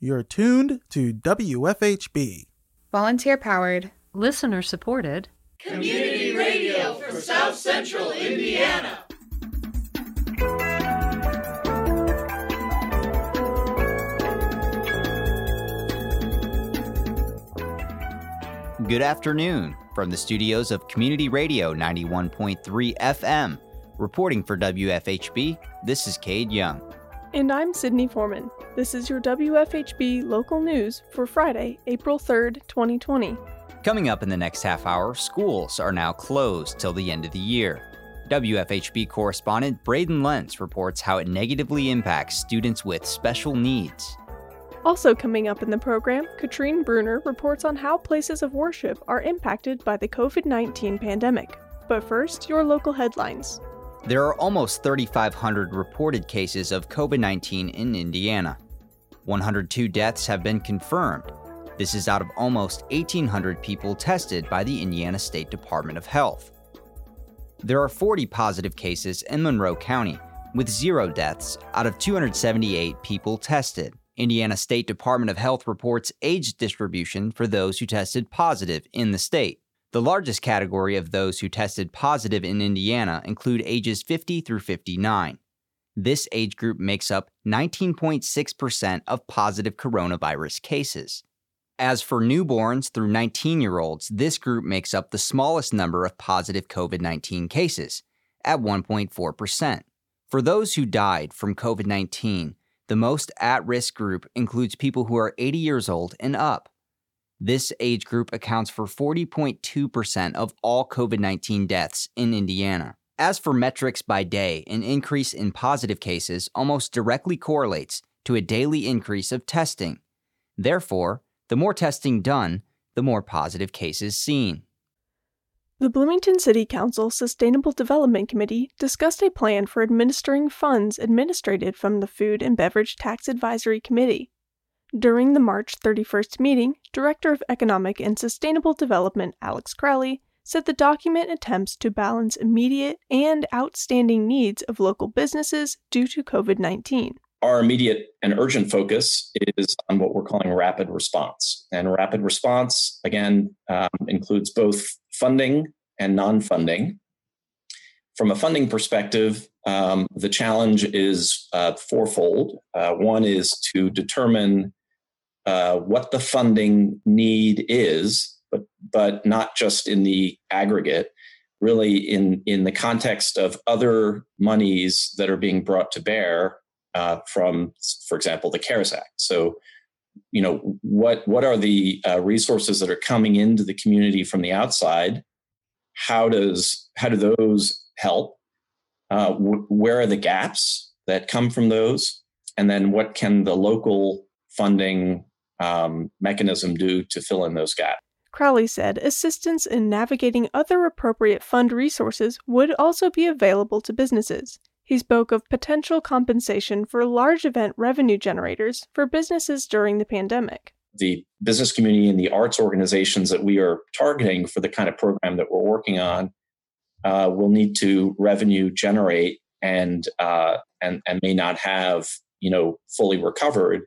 You're tuned to WFHB. Volunteer powered, listener supported, community radio for South Central Indiana. Good afternoon from the studios of Community Radio 91.3 FM. Reporting for WFHB, this is Cade Young. And I'm Sydney Foreman. This is your WFHB local news for Friday, April 3rd, 2020. Coming up in the next half hour, schools are now closed till the end of the year. WFHB correspondent Braden Lentz reports how it negatively impacts students with special needs. Also, coming up in the program, Katrine Bruner reports on how places of worship are impacted by the COVID 19 pandemic. But first, your local headlines. There are almost 3,500 reported cases of COVID 19 in Indiana. 102 deaths have been confirmed. This is out of almost 1,800 people tested by the Indiana State Department of Health. There are 40 positive cases in Monroe County, with zero deaths out of 278 people tested. Indiana State Department of Health reports age distribution for those who tested positive in the state. The largest category of those who tested positive in Indiana include ages 50 through 59. This age group makes up 19.6% of positive coronavirus cases. As for newborns through 19 year olds, this group makes up the smallest number of positive COVID 19 cases, at 1.4%. For those who died from COVID 19, the most at risk group includes people who are 80 years old and up. This age group accounts for 40.2% of all COVID 19 deaths in Indiana. As for metrics by day, an increase in positive cases almost directly correlates to a daily increase of testing. Therefore, the more testing done, the more positive cases seen. The Bloomington City Council Sustainable Development Committee discussed a plan for administering funds administered from the Food and Beverage Tax Advisory Committee. During the March 31st meeting, Director of Economic and Sustainable Development Alex Crowley said the document attempts to balance immediate and outstanding needs of local businesses due to COVID 19. Our immediate and urgent focus is on what we're calling rapid response. And rapid response, again, um, includes both funding and non funding. From a funding perspective, um, the challenge is uh, fourfold. Uh, one is to determine uh, what the funding need is, but but not just in the aggregate, really in in the context of other monies that are being brought to bear uh, from, for example, the CARES Act. So, you know, what what are the uh, resources that are coming into the community from the outside? How does how do those help? Uh, wh- where are the gaps that come from those? And then what can the local funding um, mechanism do to fill in those gaps? Crowley said assistance in navigating other appropriate fund resources would also be available to businesses. He spoke of potential compensation for large event revenue generators for businesses during the pandemic. The business community and the arts organizations that we are targeting for the kind of program that we're working on uh, will need to revenue generate and uh, and and may not have you know fully recovered.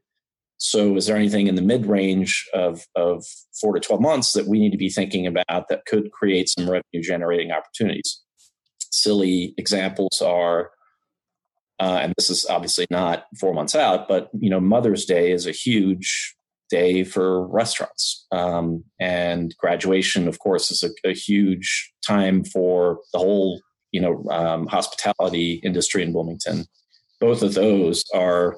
So, is there anything in the mid range of of four to twelve months that we need to be thinking about that could create some revenue generating opportunities? Silly examples are uh, and this is obviously not four months out, but you know, Mother's Day is a huge day for restaurants, um, and graduation, of course, is a, a, huge time for the whole you know um, hospitality industry in Bloomington. Both of those are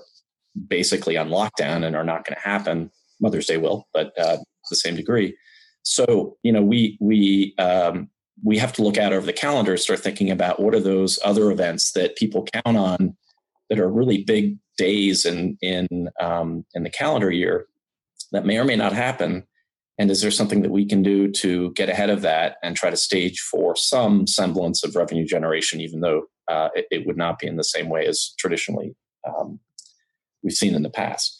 basically on lockdown and are not going to happen. Mother's Day will, but uh, the same degree. So you know, we we um, we have to look out over the calendar, start thinking about what are those other events that people count on that are really big days in in um, in the calendar year that may or may not happen. And is there something that we can do to get ahead of that and try to stage for some semblance of revenue generation, even though uh, it, it, would not be in the same way as traditionally we've seen in the past?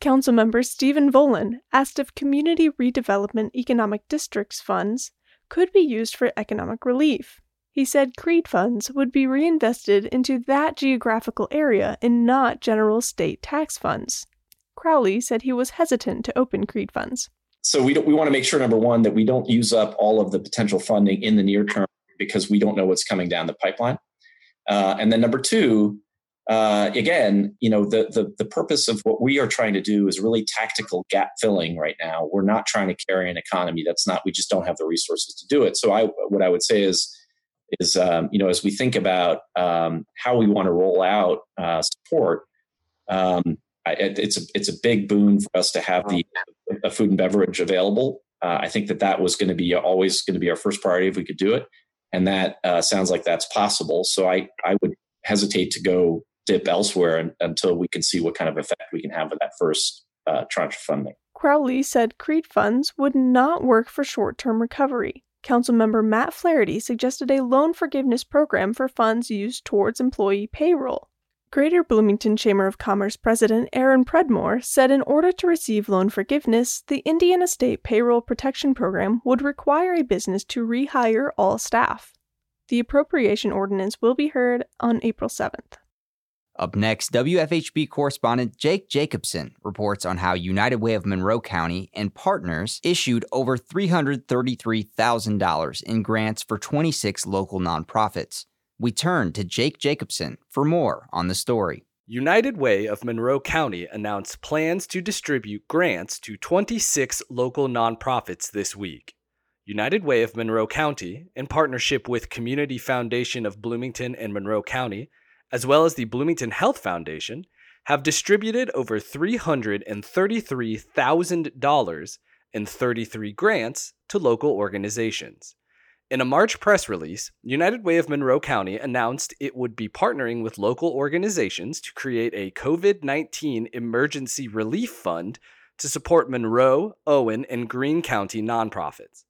Councilmember Stephen Volan asked if Community Redevelopment Economic Districts funds could be used for economic relief. He said CREED funds would be reinvested into that geographical area and not general state tax funds. Crowley said he was hesitant to open CREED funds. So we we want to make sure number one that we don't use up all of the potential funding in the near term because we don't know what's coming down the pipeline. Uh, and then number two, uh, again, you know, the, the the purpose of what we are trying to do is really tactical gap filling right now. We're not trying to carry an economy that's not. We just don't have the resources to do it. So I, what I would say is, is um, you know, as we think about um, how we want to roll out uh, support, um, I, it's a it's a big boon for us to have the food and beverage available. Uh, I think that that was going to be always going to be our first priority if we could do it, and that uh, sounds like that's possible. So I I would hesitate to go dip elsewhere and, until we can see what kind of effect we can have with that first uh, tranche of funding. Crowley said CREED funds would not work for short term recovery. Councilmember Matt Flaherty suggested a loan forgiveness program for funds used towards employee payroll. Greater Bloomington Chamber of Commerce President Erin Predmore said in order to receive loan forgiveness, the Indiana State Payroll Protection Program would require a business to rehire all staff. The appropriation ordinance will be heard on April 7th. Up next, WFHB correspondent Jake Jacobson reports on how United Way of Monroe County and partners issued over $333,000 in grants for 26 local nonprofits we turn to Jake Jacobson for more on the story. United Way of Monroe County announced plans to distribute grants to 26 local nonprofits this week. United Way of Monroe County, in partnership with Community Foundation of Bloomington and Monroe County, as well as the Bloomington Health Foundation, have distributed over $333,000 in 33 grants to local organizations. In a March press release, United Way of Monroe County announced it would be partnering with local organizations to create a COVID 19 emergency relief fund to support Monroe, Owen, and Greene County nonprofits.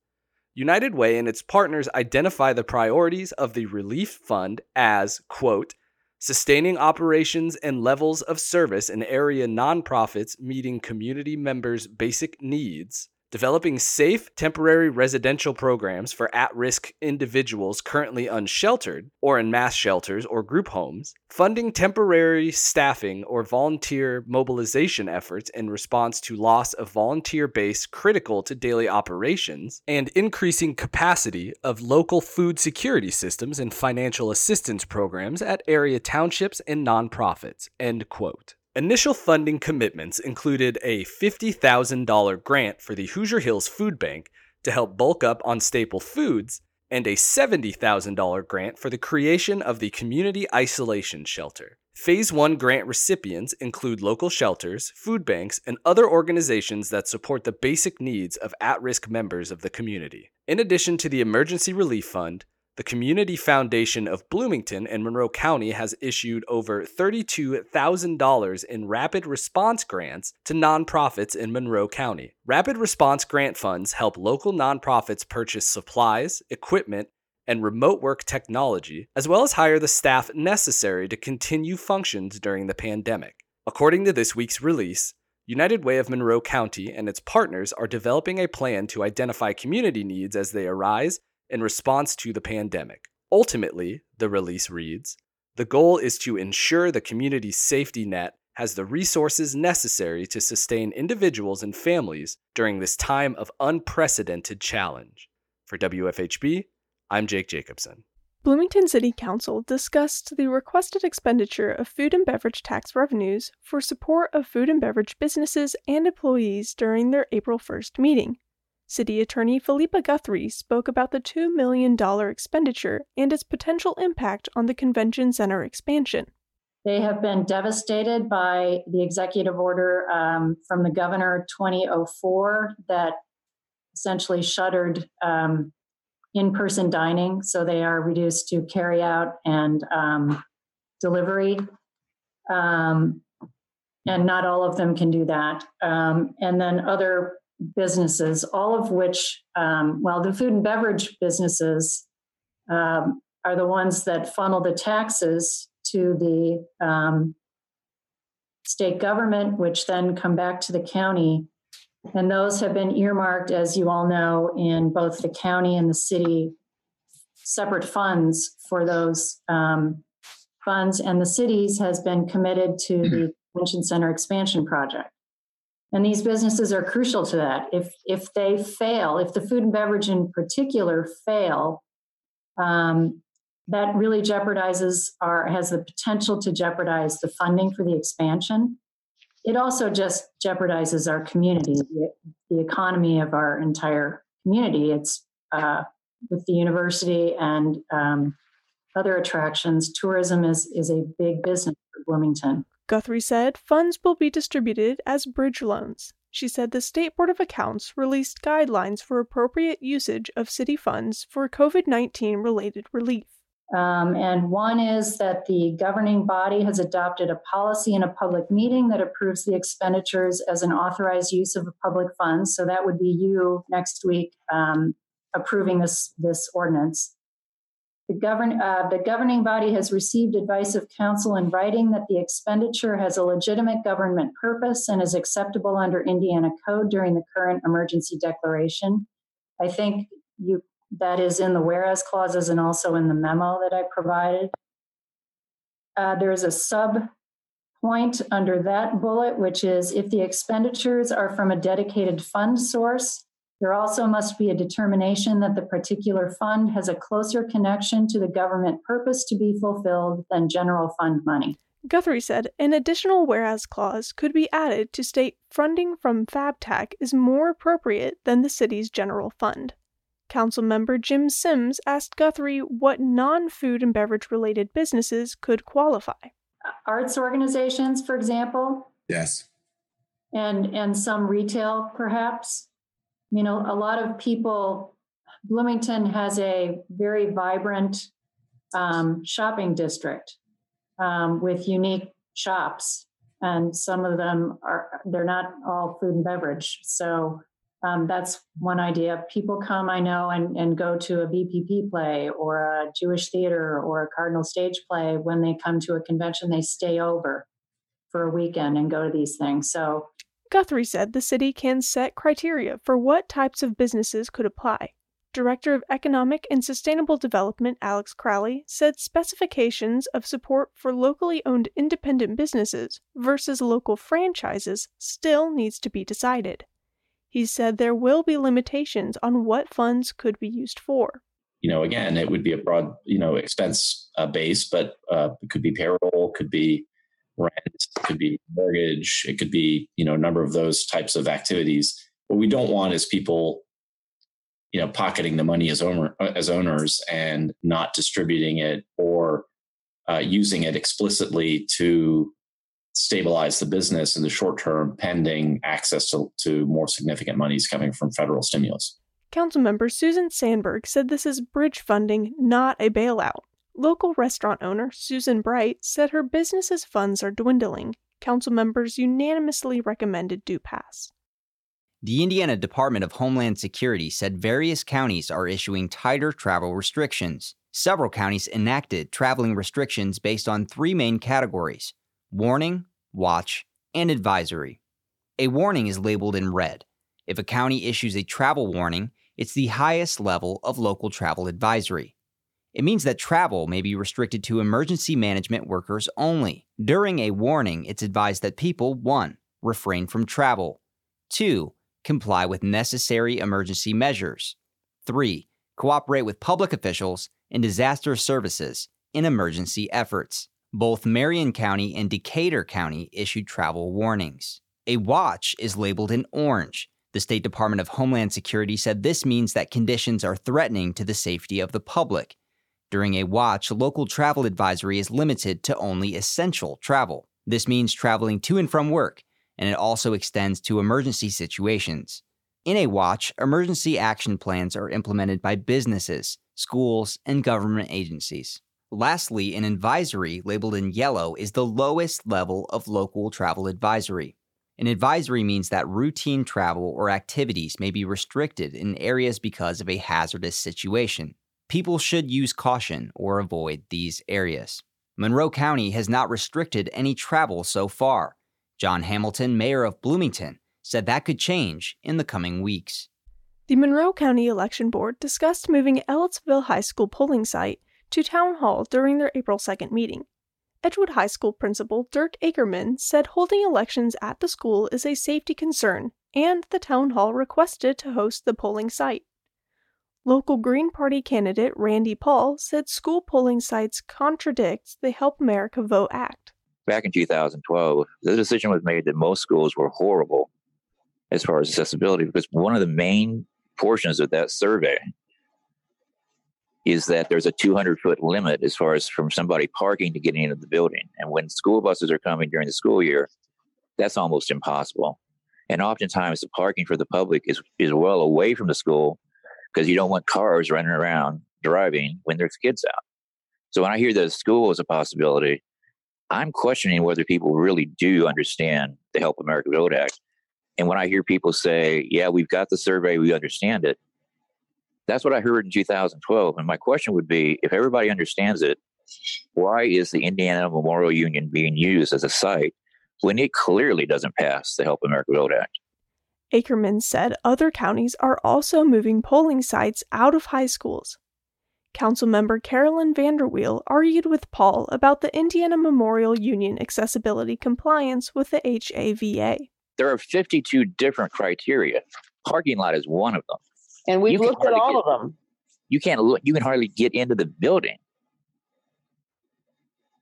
United Way and its partners identify the priorities of the relief fund as, quote, sustaining operations and levels of service in area nonprofits meeting community members' basic needs, developing safe temporary residential programs for at risk individuals currently unsheltered or in mass shelters or group homes, funding temporary staffing or volunteer mobilization efforts in response to loss of volunteer base critical to daily operations, and increasing capacity of local food security systems and financial assistance programs at area townships and nonprofits. End quote. Initial funding commitments included a $50,000 grant for the Hoosier Hills Food Bank to help bulk up on staple foods and a $70,000 grant for the creation of the Community Isolation Shelter. Phase 1 grant recipients include local shelters, food banks, and other organizations that support the basic needs of at risk members of the community. In addition to the Emergency Relief Fund, the Community Foundation of Bloomington and Monroe County has issued over $32,000 in rapid response grants to nonprofits in Monroe County. Rapid response grant funds help local nonprofits purchase supplies, equipment, and remote work technology, as well as hire the staff necessary to continue functions during the pandemic. According to this week's release, United Way of Monroe County and its partners are developing a plan to identify community needs as they arise in response to the pandemic. Ultimately, the release reads the goal is to ensure the community's safety net has the resources necessary to sustain individuals and families during this time of unprecedented challenge. For WFHB, I'm Jake Jacobson. Bloomington City Council discussed the requested expenditure of food and beverage tax revenues for support of food and beverage businesses and employees during their April 1st meeting. City Attorney Philippa Guthrie spoke about the $2 million expenditure and its potential impact on the convention center expansion. They have been devastated by the executive order um, from the governor 2004 that essentially shuttered um, in person dining. So they are reduced to carry out and um, delivery. Um, and not all of them can do that. Um, and then other businesses, all of which, um, well, the food and beverage businesses um, are the ones that funnel the taxes to the um, state government, which then come back to the county. And those have been earmarked, as you all know, in both the county and the city separate funds for those um, funds. And the cities has been committed to the convention center expansion project. And these businesses are crucial to that. If if they fail, if the food and beverage in particular fail, um, that really jeopardizes our has the potential to jeopardize the funding for the expansion. It also just jeopardizes our community, the, the economy of our entire community. It's uh, with the university and um, other attractions. Tourism is is a big business for Bloomington. Guthrie said funds will be distributed as bridge loans. She said the State Board of Accounts released guidelines for appropriate usage of city funds for COVID 19 related relief. Um, and one is that the governing body has adopted a policy in a public meeting that approves the expenditures as an authorized use of public funds. So that would be you next week um, approving this this ordinance. The, govern, uh, the governing body has received advice of counsel in writing that the expenditure has a legitimate government purpose and is acceptable under Indiana code during the current emergency declaration. I think you that is in the whereas clauses and also in the memo that I provided. Uh, there's a sub point under that bullet, which is if the expenditures are from a dedicated fund source, there also must be a determination that the particular fund has a closer connection to the government purpose to be fulfilled than general fund money. Guthrie said an additional whereas clause could be added to state funding from FAB tax is more appropriate than the city's general fund. Councilmember Jim Sims asked Guthrie what non food and beverage related businesses could qualify. Arts organizations, for example. Yes. And and some retail, perhaps. You know, a lot of people. Bloomington has a very vibrant um, shopping district um, with unique shops, and some of them are they're not all food and beverage. So um, that's one idea. People come, I know, and, and go to a BPP play or a Jewish theater or a Cardinal stage play. When they come to a convention, they stay over for a weekend and go to these things. So Guthrie said the city can set criteria for what types of businesses could apply. Director of Economic and Sustainable Development Alex Crowley said specifications of support for locally owned independent businesses versus local franchises still needs to be decided. He said there will be limitations on what funds could be used for. You know, again, it would be a broad, you know, expense uh, base, but uh, it could be payroll, could be rent, could be mortgage, it could be, you know, a number of those types of activities. What we don't want is people, you know, pocketing the money as owner as owners and not distributing it or uh, using it explicitly to stabilize the business in the short term pending access to, to more significant monies coming from federal stimulus. Councilmember Susan Sandberg said this is bridge funding, not a bailout. Local restaurant owner Susan Bright said her business's funds are dwindling. Council members unanimously recommended do pass. The Indiana Department of Homeland Security said various counties are issuing tighter travel restrictions. Several counties enacted traveling restrictions based on three main categories warning, watch, and advisory. A warning is labeled in red. If a county issues a travel warning, it's the highest level of local travel advisory. It means that travel may be restricted to emergency management workers only. During a warning, it's advised that people 1. refrain from travel, 2. comply with necessary emergency measures, 3. cooperate with public officials and disaster services in emergency efforts. Both Marion County and Decatur County issued travel warnings. A watch is labeled in orange. The State Department of Homeland Security said this means that conditions are threatening to the safety of the public. During a watch, local travel advisory is limited to only essential travel. This means traveling to and from work, and it also extends to emergency situations. In a watch, emergency action plans are implemented by businesses, schools, and government agencies. Lastly, an advisory labeled in yellow is the lowest level of local travel advisory. An advisory means that routine travel or activities may be restricted in areas because of a hazardous situation. People should use caution or avoid these areas. Monroe County has not restricted any travel so far. John Hamilton, mayor of Bloomington, said that could change in the coming weeks. The Monroe County Election Board discussed moving Ellettsville High School polling site to Town Hall during their April 2nd meeting. Edgewood High School principal Dirk Ackerman said holding elections at the school is a safety concern, and the town hall requested to host the polling site. Local Green Party candidate Randy Paul said school polling sites contradict the Help America Vote Act. Back in 2012, the decision was made that most schools were horrible as far as accessibility because one of the main portions of that survey is that there's a 200 foot limit as far as from somebody parking to getting into the building. And when school buses are coming during the school year, that's almost impossible. And oftentimes the parking for the public is, is well away from the school because you don't want cars running around driving when there's kids out. So when I hear that school is a possibility, I'm questioning whether people really do understand the Help America Vote Act. And when I hear people say, yeah, we've got the survey, we understand it, that's what I heard in 2012. And my question would be if everybody understands it, why is the Indiana Memorial Union being used as a site when it clearly doesn't pass the Help America Vote Act? Ackerman said other counties are also moving polling sites out of high schools. Councilmember Carolyn VandeWiele argued with Paul about the Indiana Memorial Union accessibility compliance with the HAVA. There are 52 different criteria. Parking lot is one of them. And we've looked at all get, of them. You can't look, you can hardly get into the building.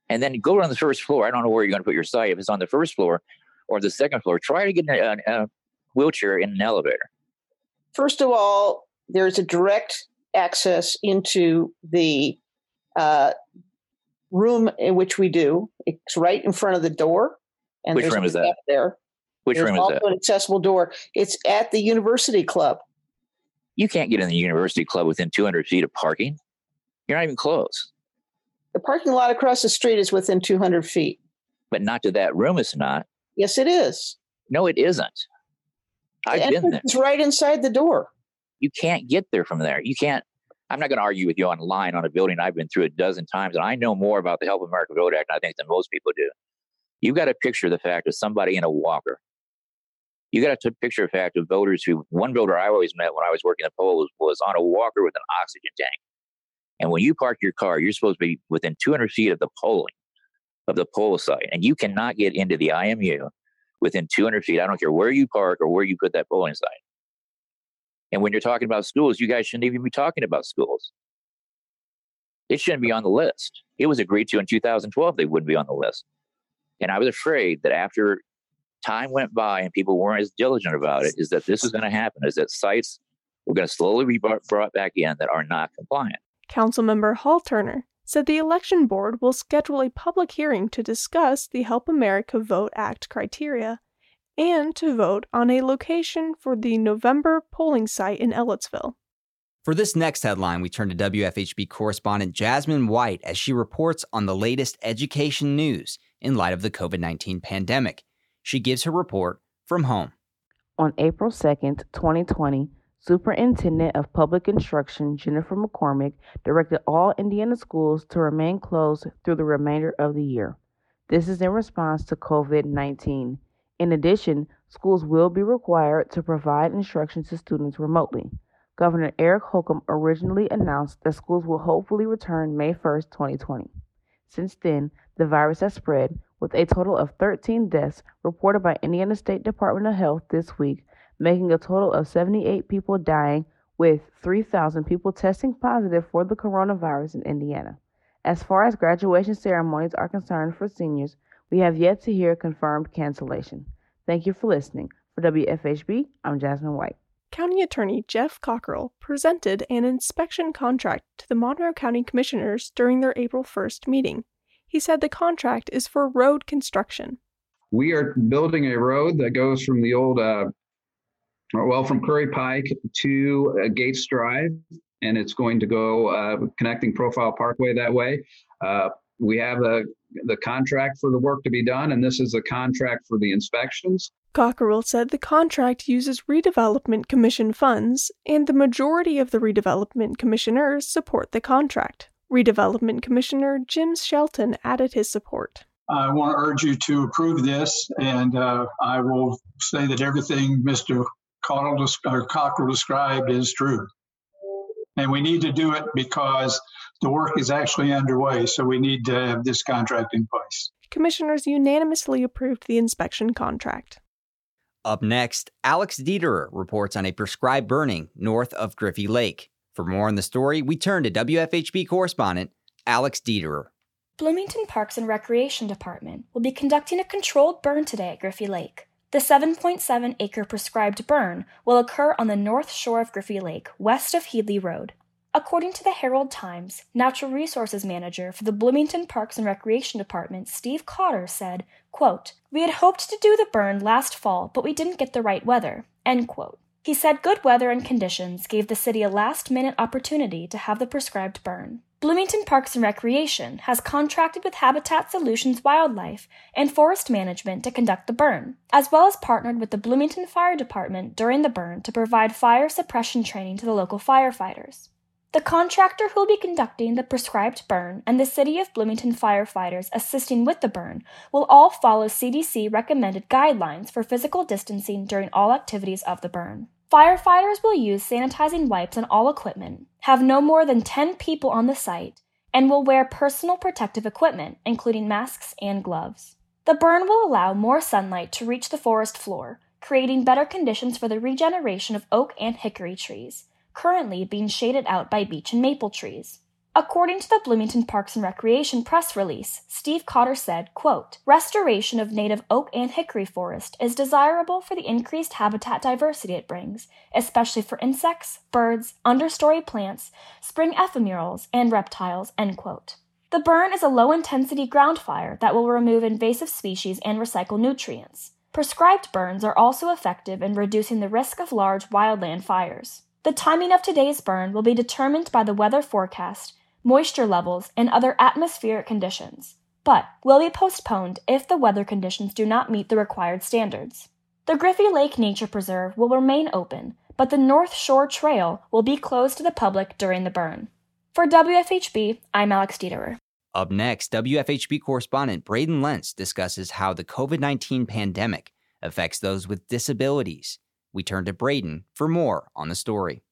And then go on the first floor. I don't know where you're going to put your site. If it's on the first floor or the second floor, try to get in a, a wheelchair in an elevator. First of all, there's a direct access into the uh, room in which we do. It's right in front of the door. And which room is that? There. Which there's room is also that? An accessible door. It's at the University Club. You can't get in the University Club within 200 feet of parking. You're not even close. The parking lot across the street is within 200 feet. But not to that room, it's not. Yes, it is. No, it isn't. I've been there. It's right inside the door. You can't get there from there. You can't. I'm not going to argue with you on line on a building I've been through a dozen times, and I know more about the Help America Vote Act, I think, than most people do. You've got to picture the fact of somebody in a walker. You got to picture the fact of voters who, one voter I always met when I was working the polls was on a walker with an oxygen tank. And when you park your car, you're supposed to be within 200 feet of the polling, of the poll site, and you cannot get into the IMU within 200 feet. I don't care where you park or where you put that bowling sign. And when you're talking about schools, you guys shouldn't even be talking about schools. It shouldn't be on the list. It was agreed to in 2012 they wouldn't be on the list. And I was afraid that after time went by and people weren't as diligent about it, is that this is going to happen, is that sites were going to slowly be brought back in that are not compliant. Councilmember Hal Turner said the election board will schedule a public hearing to discuss the Help America Vote Act criteria and to vote on a location for the November polling site in Ellettsville. For this next headline, we turn to WFHB correspondent Jasmine White as she reports on the latest education news in light of the COVID 19 pandemic. She gives her report from home. On April 2nd, 2020, Superintendent of Public Instruction Jennifer McCormick directed all Indiana schools to remain closed through the remainder of the year. This is in response to COVID 19. In addition, schools will be required to provide instruction to students remotely. Governor Eric Holcomb originally announced that schools will hopefully return May 1, 2020. Since then, the virus has spread, with a total of 13 deaths reported by Indiana State Department of Health this week making a total of 78 people dying, with 3,000 people testing positive for the coronavirus in Indiana. As far as graduation ceremonies are concerned for seniors, we have yet to hear confirmed cancellation. Thank you for listening. For WFHB, I'm Jasmine White. County Attorney Jeff Cockerill presented an inspection contract to the Monroe County Commissioners during their April 1st meeting. He said the contract is for road construction. We are building a road that goes from the old uh, well, from Curry Pike to uh, Gates Drive, and it's going to go uh, connecting Profile Parkway that way. Uh, we have the the contract for the work to be done, and this is a contract for the inspections. Cockerill said the contract uses Redevelopment Commission funds, and the majority of the Redevelopment Commissioners support the contract. Redevelopment Commissioner Jim Shelton added his support. I want to urge you to approve this, and uh, I will say that everything Mr. Cockerill described is true. And we need to do it because the work is actually underway, so we need to have this contract in place. Commissioners unanimously approved the inspection contract. Up next, Alex Dieterer reports on a prescribed burning north of Griffey Lake. For more on the story, we turn to WFHB correspondent Alex Dieterer. Bloomington Parks and Recreation Department will be conducting a controlled burn today at Griffey Lake. The 7.7 acre prescribed burn will occur on the north shore of Griffey Lake, west of Headley Road. According to the Herald Times, Natural Resources Manager for the Bloomington Parks and Recreation Department, Steve Cotter, said, quote, We had hoped to do the burn last fall, but we didn't get the right weather. End quote. He said good weather and conditions gave the city a last minute opportunity to have the prescribed burn. Bloomington Parks and Recreation has contracted with Habitat Solutions Wildlife and Forest Management to conduct the burn, as well as partnered with the Bloomington Fire Department during the burn to provide fire suppression training to the local firefighters. The contractor who will be conducting the prescribed burn and the City of Bloomington firefighters assisting with the burn will all follow CDC recommended guidelines for physical distancing during all activities of the burn. Firefighters will use sanitizing wipes on all equipment, have no more than 10 people on the site, and will wear personal protective equipment, including masks and gloves. The burn will allow more sunlight to reach the forest floor, creating better conditions for the regeneration of oak and hickory trees currently being shaded out by beech and maple trees. According to the Bloomington Parks and Recreation press release, Steve Cotter said, quote, Restoration of native oak and hickory forest is desirable for the increased habitat diversity it brings, especially for insects, birds, understory plants, spring ephemerals, and reptiles, end quote. The burn is a low intensity ground fire that will remove invasive species and recycle nutrients. Prescribed burns are also effective in reducing the risk of large wildland fires. The timing of today's burn will be determined by the weather forecast, moisture levels, and other atmospheric conditions, but will be postponed if the weather conditions do not meet the required standards. The Griffey Lake Nature Preserve will remain open, but the North Shore Trail will be closed to the public during the burn. For WFHB, I'm Alex Dieterer. Up next, WFHB correspondent Braden Lentz discusses how the COVID 19 pandemic affects those with disabilities we turn to Braden for more on the story.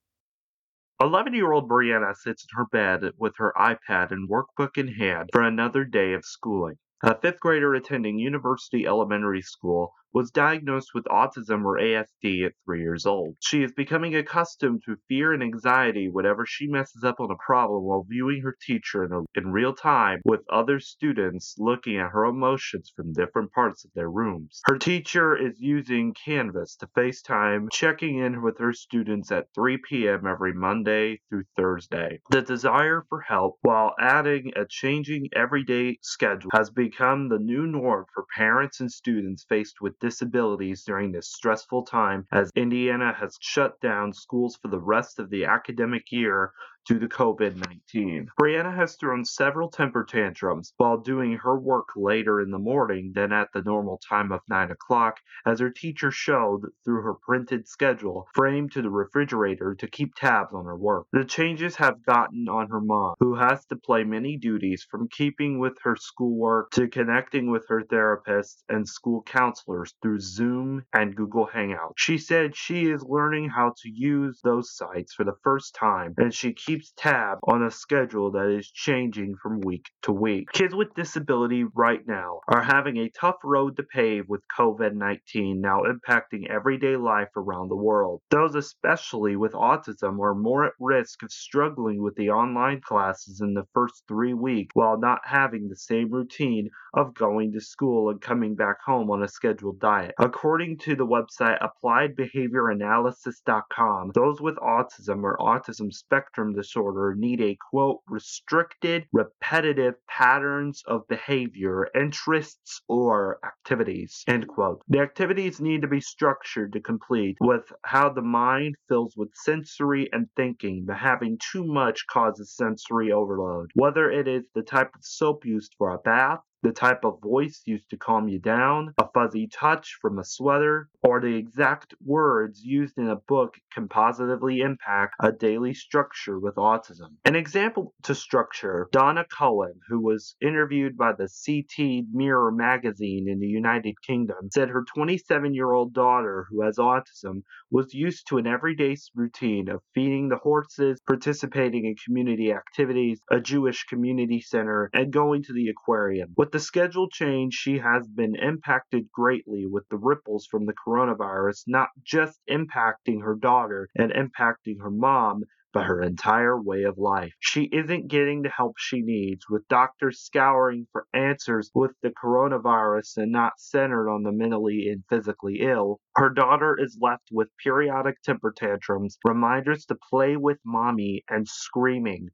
11 year old Brianna sits in her bed with her iPad and workbook in hand for another day of schooling. A fifth grader attending University Elementary School was diagnosed with autism or ASD at three years old. She is becoming accustomed to fear and anxiety whenever she messes up on a problem while viewing her teacher in, a, in real time with other students looking at her emotions from different parts of their rooms. Her teacher is using Canvas to FaceTime, checking in with her students at 3 p.m. every Monday through Thursday. The desire for help while adding a changing everyday schedule has become the new norm for parents and students faced with disabilities during this stressful time as Indiana has shut down schools for the rest of the academic year due to COVID 19. Brianna has thrown several temper tantrums while doing her work later in the morning than at the normal time of 9 o'clock, as her teacher showed through her printed schedule framed to the refrigerator to keep tabs on her work. The changes have gotten on her mom, who has to play many duties from keeping with her schoolwork to connecting with her therapists and school counselors through Zoom and Google Hangouts. She said she is learning how to use those sites for the first time and she keeps keeps tab on a schedule that is changing from week to week. Kids with disability right now are having a tough road to pave with COVID 19 now impacting everyday life around the world. Those, especially with autism, are more at risk of struggling with the online classes in the first three weeks while not having the same routine of going to school and coming back home on a scheduled diet. According to the website appliedbehavioranalysis.com, those with autism or autism spectrum disorder need a quote restricted repetitive patterns of behavior interests or activities end quote. The activities need to be structured to complete with how the mind fills with sensory and thinking but having too much causes sensory overload. Whether it is the type of soap used for a bath the type of voice used to calm you down, a fuzzy touch from a sweater, or the exact words used in a book can positively impact a daily structure with autism. An example to structure Donna Cohen, who was interviewed by the CT Mirror magazine in the United Kingdom, said her 27 year old daughter, who has autism, was used to an everyday routine of feeding the horses, participating in community activities, a Jewish community center, and going to the aquarium. With the schedule change, she has been impacted greatly with the ripples from the coronavirus not just impacting her daughter and impacting her mom, but her entire way of life. She isn't getting the help she needs, with doctors scouring for answers with the coronavirus and not centered on the mentally and physically ill. Her daughter is left with periodic temper tantrums, reminders to play with mommy, and screaming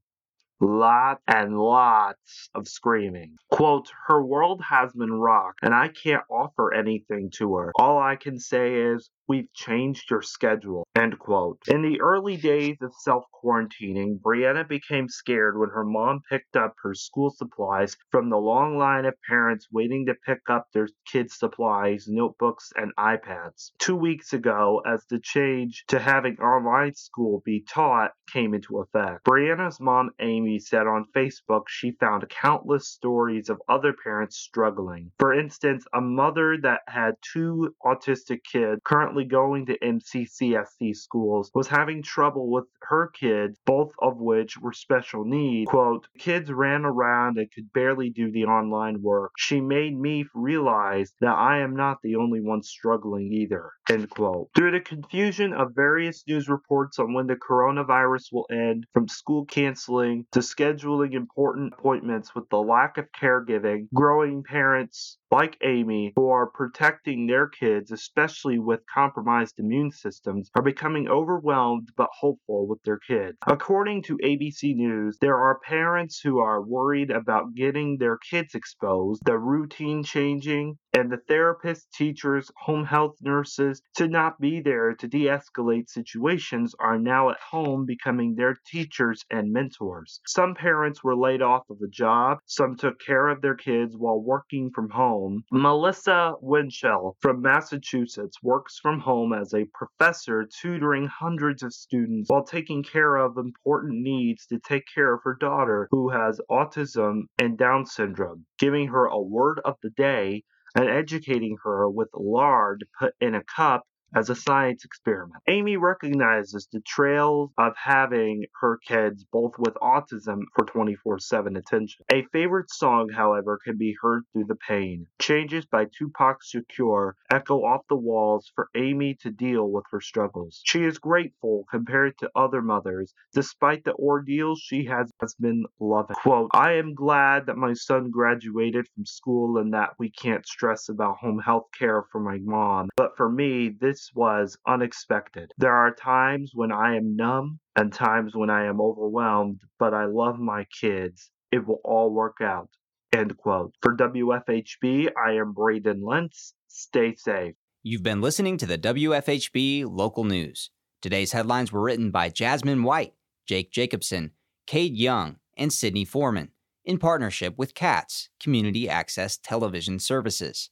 lots and lots of screaming. Quote, her world has been rocked and I can't offer anything to her. All I can say is, we've changed your schedule. End quote. In the early days of self quarantining, Brianna became scared when her mom picked up her school supplies from the long line of parents waiting to pick up their kids' supplies, notebooks, and iPads. Two weeks ago, as the change to having online school be taught came into effect, Brianna's mom, Amy, said on Facebook she found countless stories of other parents struggling. For instance, a mother that had two autistic kids currently going to MCCSC schools was having trouble with her kids, both of which were special needs. Quote, kids ran around and could barely do the online work. She made me realize that I am not the only one struggling either. End quote. Through the confusion of various news reports on when the coronavirus will end, from school canceling to scheduling important appointments with the lack of caregiving, growing parents like Amy, who are protecting their kids, especially with compromised immune systems, are becoming overwhelmed but hopeful with their kids. According to ABC News, there are parents who are worried about getting their kids exposed, the routine changing, and the therapists, teachers, home health nurses to not be there to de escalate situations are now at home becoming their teachers and mentors. Some parents were laid off of a job, some took care of their kids while working from home. Melissa Winchell from Massachusetts works from home as a professor tutoring hundreds of students while taking care of important needs to take care of her daughter who has autism and Down syndrome, giving her a word of the day and educating her with lard put in a cup as a science experiment. Amy recognizes the trails of having her kids both with autism for 24 7 attention. A favorite song, however, can be heard through the pain. Changes by Tupac Shakur echo off the walls for Amy to deal with her struggles. She is grateful compared to other mothers, despite the ordeals she has, been loving. Quote, I am glad that my son graduated from school and that we can't stress about home health care for my mom. But for me, this was unexpected. There are times when I am numb and times when I am overwhelmed, but I love my kids. It will all work out. End quote. For WFHB, I am Braden Lentz. Stay safe. You've been listening to the WFHB local news. Today's headlines were written by Jasmine White, Jake Jacobson, Cade Young, and Sydney Foreman in partnership with CATS, Community Access Television Services.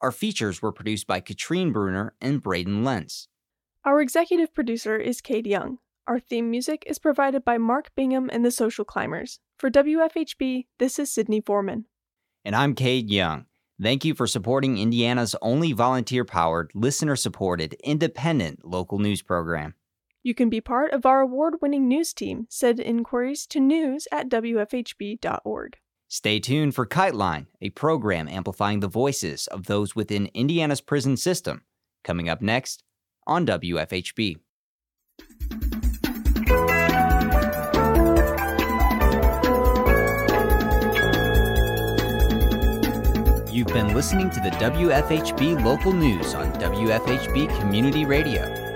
Our features were produced by Katrine Bruner and Braden Lentz. Our executive producer is Cade Young. Our theme music is provided by Mark Bingham and the Social Climbers. For WFHB, this is Sydney Foreman. And I'm Cade Young. Thank you for supporting Indiana's only volunteer powered, listener supported, independent local news program. You can be part of our award winning news team. Send inquiries to news at WFHB.org. Stay tuned for Kite Line, a program amplifying the voices of those within Indiana's prison system, coming up next on WFHB. You've been listening to the WFHB local news on WFHB Community Radio.